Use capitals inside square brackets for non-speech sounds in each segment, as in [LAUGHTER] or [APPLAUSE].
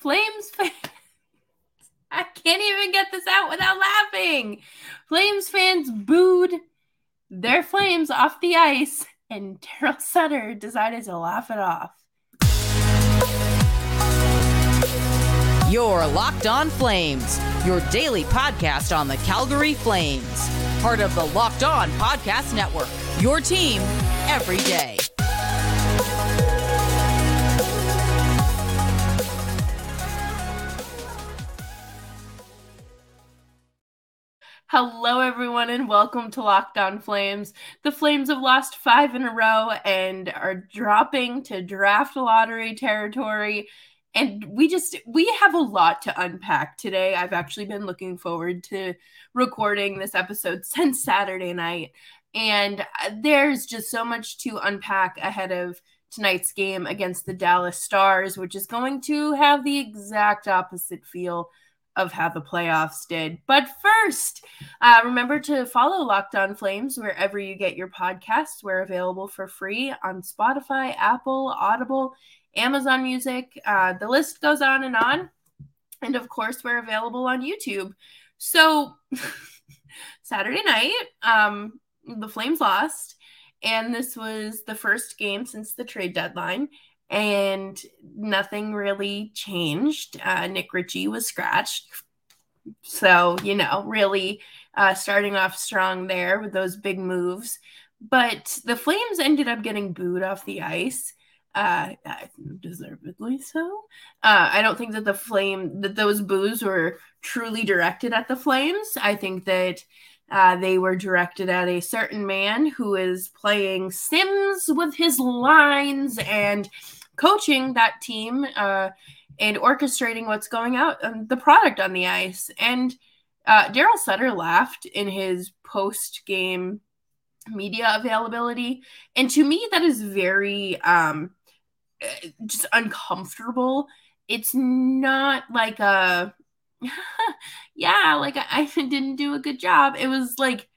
Flames fans. [LAUGHS] I can't even get this out without laughing. Flames fans booed their Flames off the ice, and Daryl Sutter decided to laugh it off. Your Locked On Flames, your daily podcast on the Calgary Flames. Part of the Locked On Podcast Network, your team every day. Hello, everyone, and welcome to Locked On Flames. The Flames have lost five in a row and are dropping to draft lottery territory and we just we have a lot to unpack today i've actually been looking forward to recording this episode [LAUGHS] since saturday night and uh, there's just so much to unpack ahead of tonight's game against the dallas stars which is going to have the exact opposite feel of how the playoffs did but first uh, remember to follow locked on flames wherever you get your podcasts we're available for free on spotify apple audible Amazon Music. Uh, the list goes on and on. And of course, we're available on YouTube. So, [LAUGHS] Saturday night, um, the Flames lost. And this was the first game since the trade deadline. And nothing really changed. Uh, Nick Ritchie was scratched. So, you know, really uh, starting off strong there with those big moves. But the Flames ended up getting booed off the ice uh, deservedly so. Uh, I don't think that the flame that those boos were truly directed at the flames. I think that uh, they were directed at a certain man who is playing Sims with his lines and coaching that team uh, and orchestrating what's going out um, the product on the ice. And uh, Daryl Sutter laughed in his post game media availability, and to me, that is very um, just uncomfortable. It's not like a [LAUGHS] yeah, like I, I didn't do a good job. It was like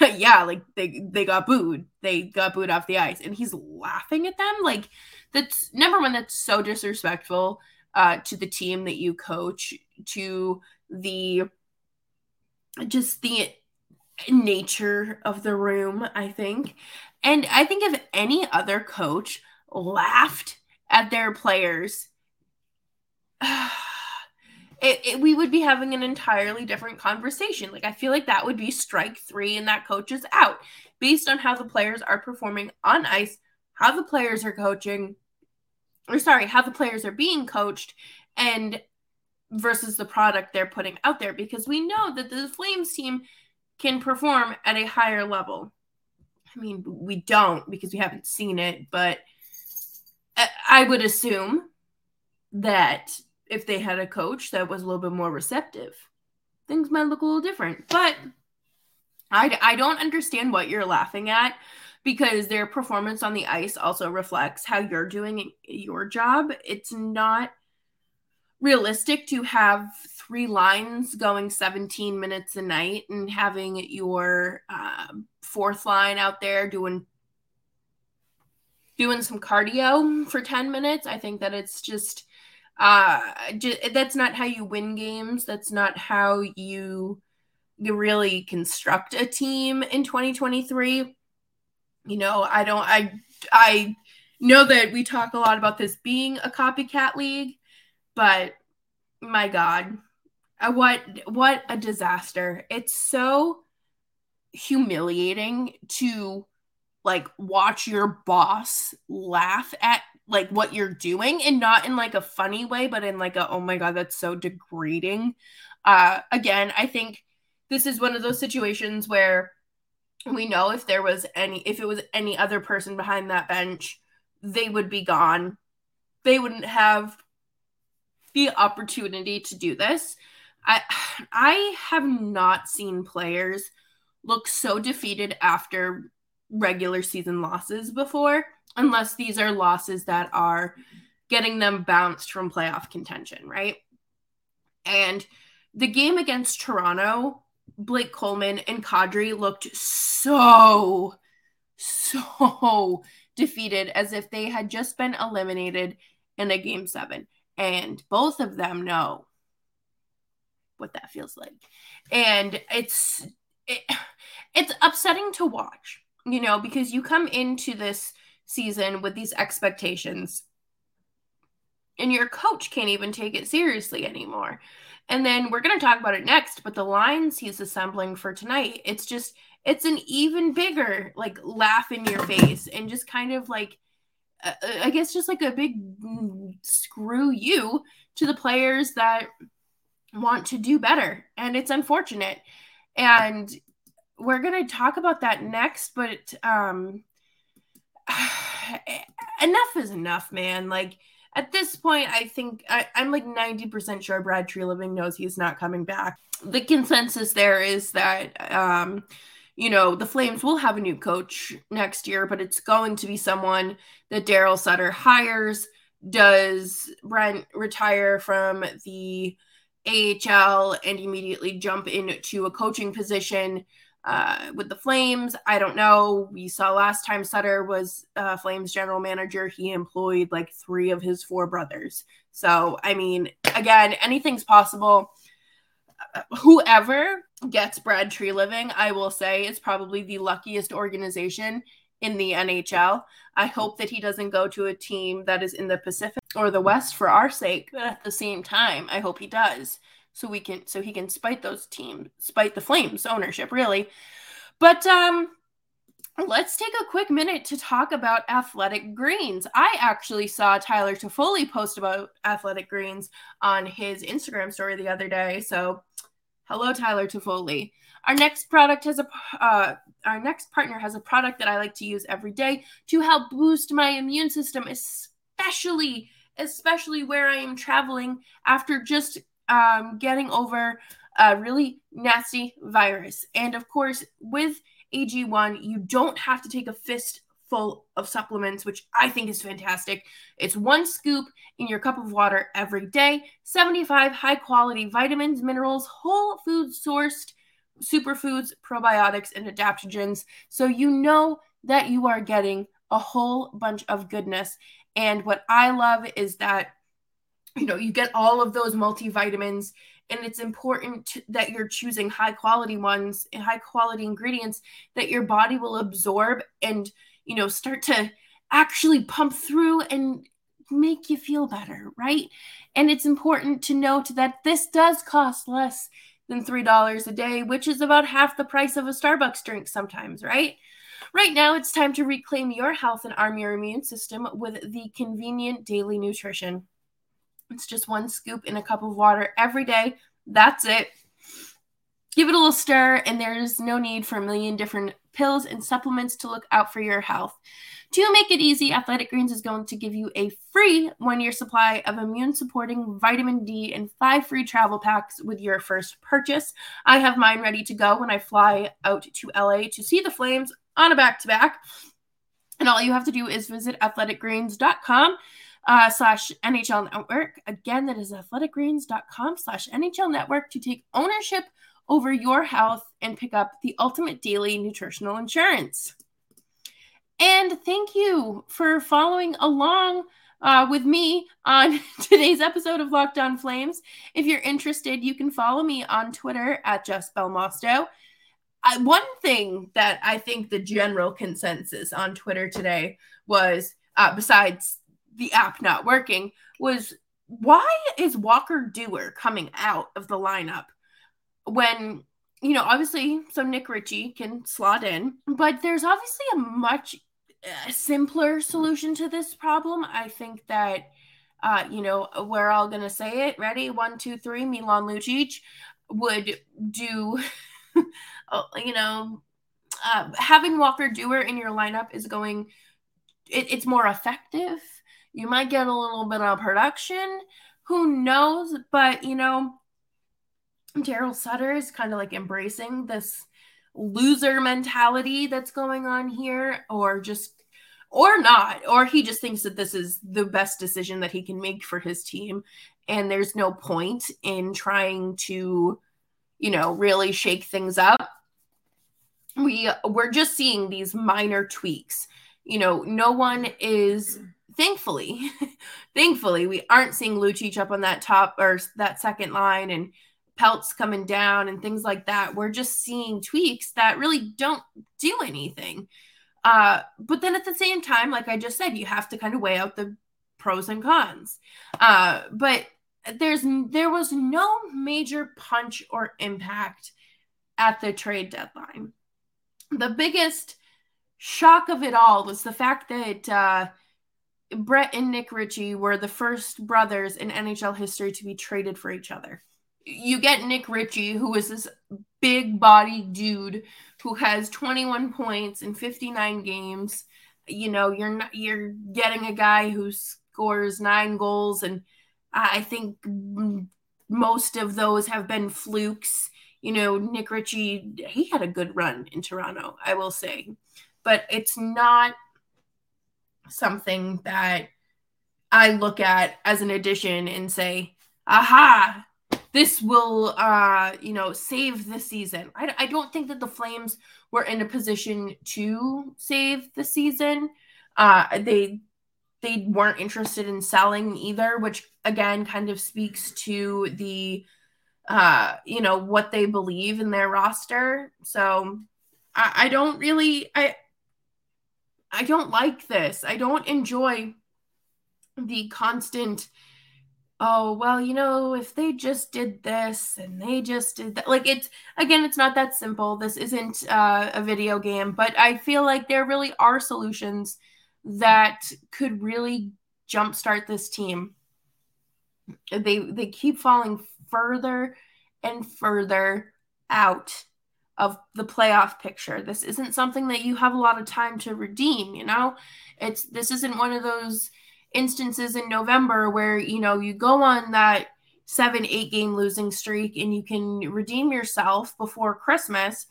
[LAUGHS] yeah, like they they got booed. They got booed off the ice and he's laughing at them like that's number one that's so disrespectful uh to the team that you coach to the just the nature of the room, I think. And I think if any other coach laughed at their players, [SIGHS] it, it, we would be having an entirely different conversation. Like, I feel like that would be strike three, and that coach is out based on how the players are performing on ice, how the players are coaching, or sorry, how the players are being coached, and versus the product they're putting out there. Because we know that the Flames team can perform at a higher level. I mean, we don't because we haven't seen it, but I would assume that if they had a coach that was a little bit more receptive, things might look a little different. But I, I don't understand what you're laughing at because their performance on the ice also reflects how you're doing your job. It's not realistic to have three lines going 17 minutes a night and having your uh, fourth line out there doing doing some cardio for 10 minutes. I think that it's just uh just, that's not how you win games. That's not how you you really construct a team in 2023. You know, I don't I I know that we talk a lot about this being a copycat league, but my god, what what a disaster. It's so humiliating to like watch your boss laugh at like what you're doing and not in like a funny way but in like a oh my god that's so degrading uh again i think this is one of those situations where we know if there was any if it was any other person behind that bench they would be gone they wouldn't have the opportunity to do this i [SIGHS] i have not seen players look so defeated after regular season losses before, unless these are losses that are getting them bounced from playoff contention, right? And the game against Toronto, Blake Coleman and Kadri looked so, so defeated as if they had just been eliminated in a game seven. And both of them know what that feels like. And it's it, it's upsetting to watch, you know, because you come into this season with these expectations and your coach can't even take it seriously anymore. And then we're going to talk about it next, but the lines he's assembling for tonight, it's just it's an even bigger like laugh in your face and just kind of like uh, I guess just like a big screw you to the players that want to do better. And it's unfortunate. And we're going to talk about that next, but um [SIGHS] enough is enough, man. Like at this point, I think I, am like 90% sure Brad Treliving knows he's not coming back. The consensus there is that, um, you know, the Flames will have a new coach next year, but it's going to be someone that Daryl Sutter hires. Does Brent retire from the AHL and immediately jump into a coaching position? Uh, with the Flames. I don't know. We saw last time Sutter was uh, Flames general manager, he employed like three of his four brothers. So, I mean, again, anything's possible. Uh, whoever gets Brad Treliving, I will say, is probably the luckiest organization in the NHL. I hope that he doesn't go to a team that is in the Pacific or the West for our sake, but at the same time, I hope he does so we can so he can spite those teams, spite the Flames ownership, really. But um let's take a quick minute to talk about athletic greens. I actually saw Tyler Toffoli post about athletic greens on his Instagram story the other day. So hello, Tyler Toffoli. Our next product has a uh, our next partner has a product that I like to use every day to help boost my immune system, especially especially where I am traveling after just um, getting over a really nasty virus. And of course, with AG1, you don't have to take a fistful of supplements, which I think is fantastic. It's one scoop in your cup of water every day, 75 high quality vitamins, minerals, whole food sourced superfoods, probiotics, and adaptogens. So you know that you are getting a whole bunch of goodness. And what I love is that you know you get all of those multivitamins and it's important to, that you're choosing high quality ones and high quality ingredients that your body will absorb and you know start to actually pump through and make you feel better right and it's important to note that this does cost less than $3 a day which is about half the price of a starbucks drink sometimes right Right now, it's time to reclaim your health and arm your immune system with the convenient daily nutrition. It's just one scoop in a cup of water every day. That's it. Give it a little stir, and there's no need for a million different pills and supplements to look out for your health. To make it easy, Athletic Greens is going to give you a free one year supply of immune supporting vitamin D and five free travel packs with your first purchase. I have mine ready to go when I fly out to LA to see the Flames on a back to back. And all you have to do is visit athleticgreens.com uh, slash NHL Network. Again, that is athleticgreens.com slash NHL Network to take ownership over your health and pick up the ultimate daily nutritional insurance. And thank you for following along uh, with me on [LAUGHS] today's episode of Locked On Flames. If you're interested, you can follow me on Twitter at Just Belmosto. I, one thing that I think the general consensus on Twitter today was, uh, besides the app not working was why is Walker Duehr coming out of the lineup when you know obviously so Nick Ritchie can slot in, but there's obviously a much uh, simpler solution to this problem. I think that uh, you know we're all gonna say it. Ready? One, two, three. Milan Lucic would do. Oh, [LAUGHS] you know, uh, having Walker Duehr in your lineup is going. It, it's more effective you might get a little bit of production. Who knows? But, you know, Daryl Sutter is kind of like embracing this loser mentality that's going on here, or just, or not, or he just thinks that this is the best decision that he can make for his team. And there's no point in trying to, you know, really shake things up. We we're just seeing these minor tweaks. You know, no one is thankfully, [LAUGHS] thankfully, we aren't seeing Lucic up on that top or that second line and Pelts coming down and things like that. We're just seeing tweaks that really don't do anything. Uh, but then at the same time, like I just said, you have to kind of weigh out the pros and cons. Uh, but there's there was no major punch or impact at the trade deadline. The biggest shock of it all was the fact that uh, Brett and Nick Ritchie were the first brothers in NHL history to be traded for each other. You get Nick Ritchie, who is this big body dude who has 21 points in 59 games. You know, you're not you're getting a guy who scores nine goals, and I think most of those have been flukes. You know, Nick Ritchie, he had a good run in Toronto, I will say, but it's not something that I look at as an addition and say, aha, this will, uh, you know, save the season. I, I don't think that the Flames were in a position to save the season. Uh, they they weren't interested in selling either, which again kind of speaks to the, uh, you know, what they believe in their roster. So I, I don't really, I I don't like this. I don't enjoy the constant oh well you know if they just did this and they just did that like it's again it's not that simple. This isn't uh, a video game but i feel like there really are solutions that could really jumpstart this team. They they keep falling further and further out of the playoff picture. This isn't something that you have a lot of time to redeem, you know? It's this isn't one of those instances in November where, you know, you go on that 7 8 game losing streak and you can redeem yourself before Christmas.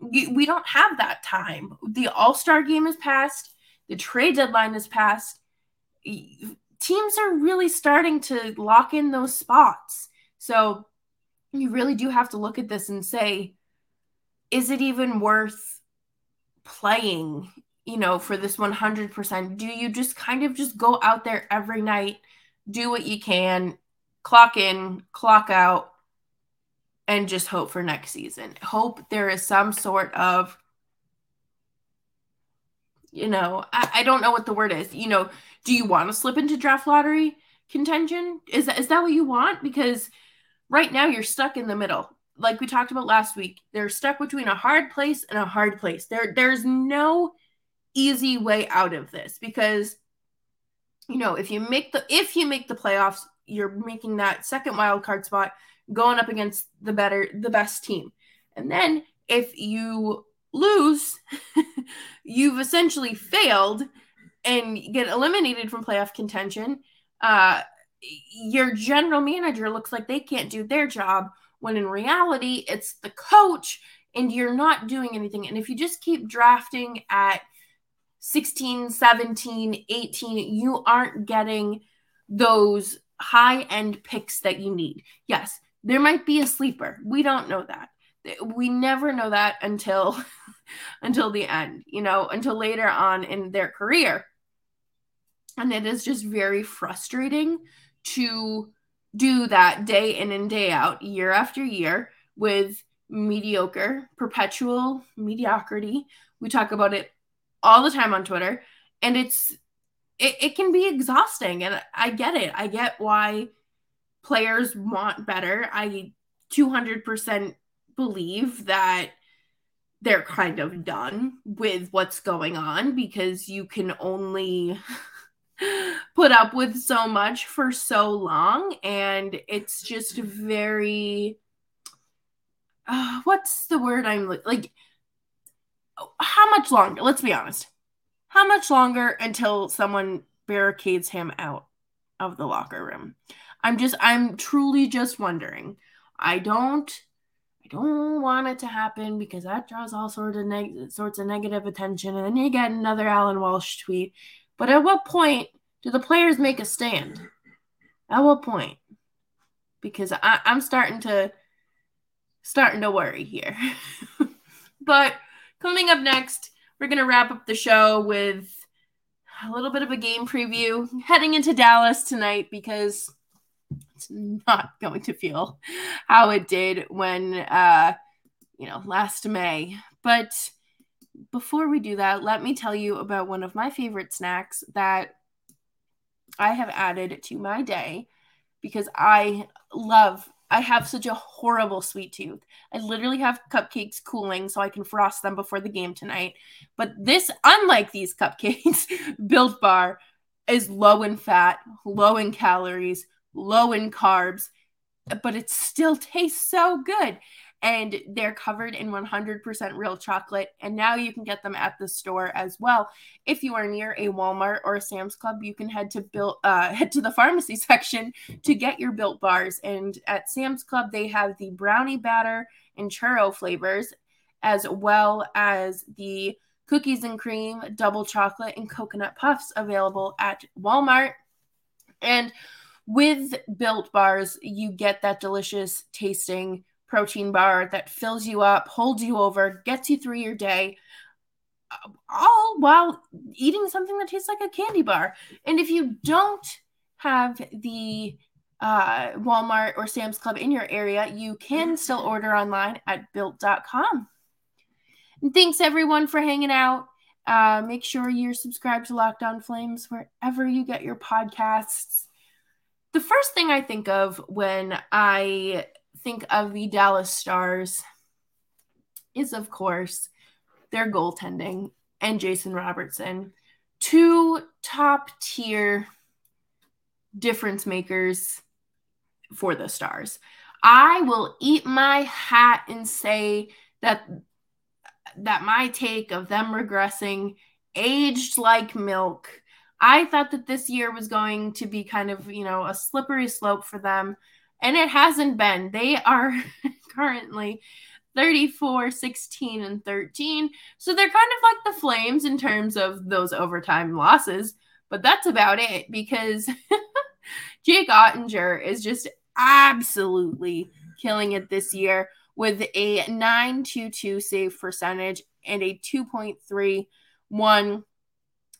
We don't have that time. The All-Star game is passed, the trade deadline is passed. Teams are really starting to lock in those spots. So you really do have to look at this and say, is it even worth playing you know for this 100% do you just kind of just go out there every night do what you can clock in clock out and just hope for next season? Hope there is some sort of you know I, I don't know what the word is. You know do you want to slip into draft lottery contention? Is that is that what you want? Because right now you're stuck in the middle like we talked about last week, they're stuck between a hard place and a hard place. There, there's no easy way out of this because you know if you make the if you make the playoffs, you're making that second wild card spot going up against the better the best team. And then if you lose, [LAUGHS] you've essentially failed and get eliminated from playoff contention. Uh, your general manager looks like they can't do their job when in reality it's the coach and you're not doing anything. And if you just keep drafting at 16, 17, 18, you aren't getting those high end picks that you need. Yes, there might be a sleeper. We don't know that. We never know that until [LAUGHS] until the end, you know, until later on in their career. And it is just very frustrating to do that day in and day out, year after year, with mediocre, perpetual mediocrity. We talk about it all the time on Twitter, and it's it, it can be exhausting. And I get it. I get why players want better. I 200% believe that they're kind of done with what's going on because you can only put up with so much for so long and it's just very uh, what's the word i'm like how much longer let's be honest. How much longer until someone barricades him out of the locker room? I'm just i'm truly just wondering. I don't i don't want it to happen because that draws all sorts of neg- sorts of negative attention and then you get another allan walsh tweet but at what point do the players make a stand? At what point? Because I, I'm starting to starting to worry here. [LAUGHS] but coming up next, we're gonna wrap up the show with a little bit of a game preview heading into Dallas tonight because it's not going to feel how it did when uh you know last May. But before we do that, let me tell you about one of my favorite snacks that I have added to my day because I love I have such a horrible sweet tooth. I literally have cupcakes cooling so I can frost them before the game tonight. But this, unlike these cupcakes, [LAUGHS] Built Bar is low in fat, low in calories, low in carbs, but it still tastes so good and they're covered in 100% real chocolate and now you can get them at the store as well. If you are near a walmart or a sam's club you can head to build uh, [LAUGHS] head to the pharmacy section to get your built bars and at sam's club they have the brownie batter and churro flavors as well as the cookies and cream double chocolate and coconut puffs available at walmart. And with built bars you get that delicious tasting protein bar that fills you up, holds you over, gets you through your day, all while eating something that tastes like a candy bar. And if you don't have the uh, Walmart or Sam's Club in your area, you can still order online at built.com. And thanks everyone for hanging out. Uh, make sure you're subscribed to Locked On Flames wherever you get your podcasts. The first thing I think of when I think of the Dallas Stars is, of course, their goaltending and Jason Robertson. Two top tier difference makers for the Stars. I will eat my hat and say that that my take of them regressing aged like milk. I thought that this year was going to be kind of, you know, a slippery slope for them and it hasn't been. They are [LAUGHS] currently 34, 16, and 13. So they're kind of like the Flames in terms of those overtime losses, but that's about it because [LAUGHS] Jake Oettinger is just absolutely killing it this year with a 922 save percentage and a 2.31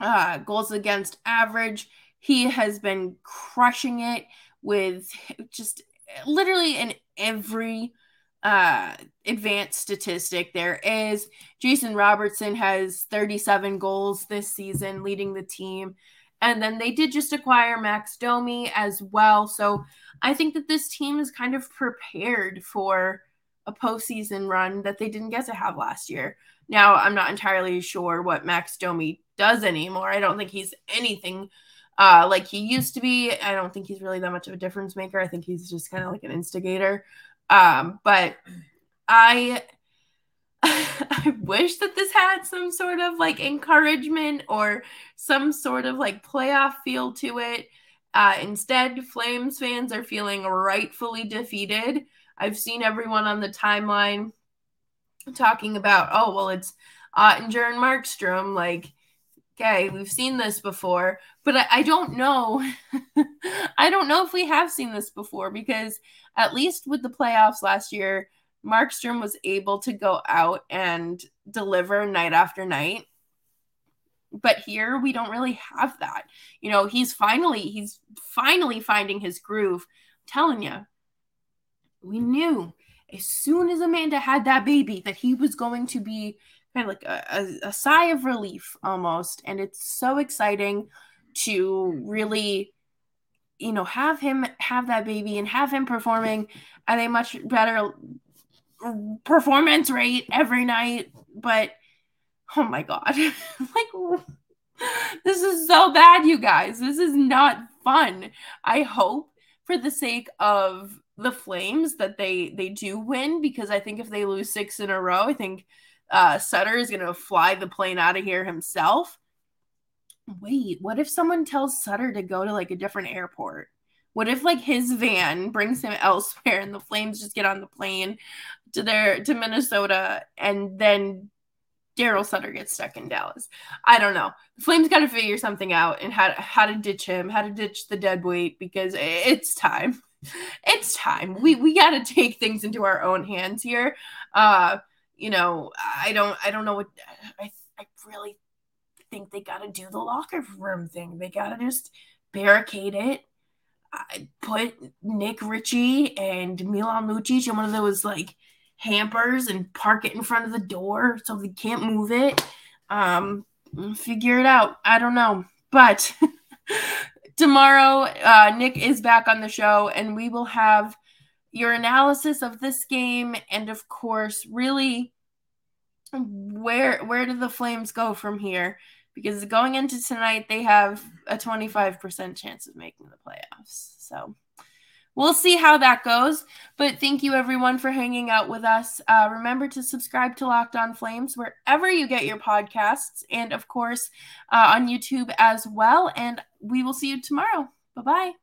uh, goals against average. He has been crushing it with just literally in every uh advanced statistic there is Jason Robertson has 37 goals this season leading the team. And then they did just acquire Max Domi as well. So I think that this team is kind of prepared for a postseason run that they didn't get to have last year. Now I'm not entirely sure what Max Domi does anymore. I don't think he's anything uh, like he used to be. I don't think he's really that much of a difference maker. I think he's just kind of like an instigator. Um, but I [LAUGHS] I wish that this had some sort of like encouragement or some sort of like playoff feel to it. Uh, instead, Flames fans are feeling rightfully defeated. I've seen everyone on the timeline talking about, oh, well, it's Oettinger and Markstrom. Like, okay, we've seen this before, but I, I don't know. [LAUGHS] I don't know if we have seen this before because at least with the playoffs last year, Markstrom was able to go out and deliver night after night. But here we don't really have that. You know, he's finally he's finally finding his groove. I'm telling you, we knew as soon as Amanda had that baby that he was going to be kind of like a, a, a sigh of relief almost. And it's so exciting to really you know have him have that baby and have him performing at a much better performance rate every night. But oh my god [LAUGHS] like this is so bad you guys. This is not fun. I hope for the sake of the flames that they they do win because i think if they lose six in a row i think uh, Sutter is going to fly the plane out of here himself. Wait, what if someone tells Sutter to go to like a different airport? What if like his van brings him [LAUGHS] elsewhere and the Flames just get on the plane to their to Minnesota and then Daryl Sutter gets stuck in Dallas? I don't know. The Flames got to figure something out and how to, how to ditch him, how to ditch the dead weight because it's time. [LAUGHS] It's time. We we got to take things into our own hands here. Uh you know, I don't I don't know what I I really think they got to do the locker room thing. They got to just barricade it. I put Nick Ritchie and Milan Lucic in one of those like hampers and park it in front of the door so they can't move it. Um, figure it out. I don't know, but [LAUGHS] tomorrow uh, Nick is back on the show, and we will have your analysis of this game, and of course, really where where do the Flames go from here? Because going into tonight, they have a 25% chance of making the playoffs. So we'll see how that goes. But thank you everyone for hanging out with us. Uh, remember to subscribe to Locked On Flames wherever you get your podcasts, and of course uh, on YouTube as well. And we will see you tomorrow. Bye bye.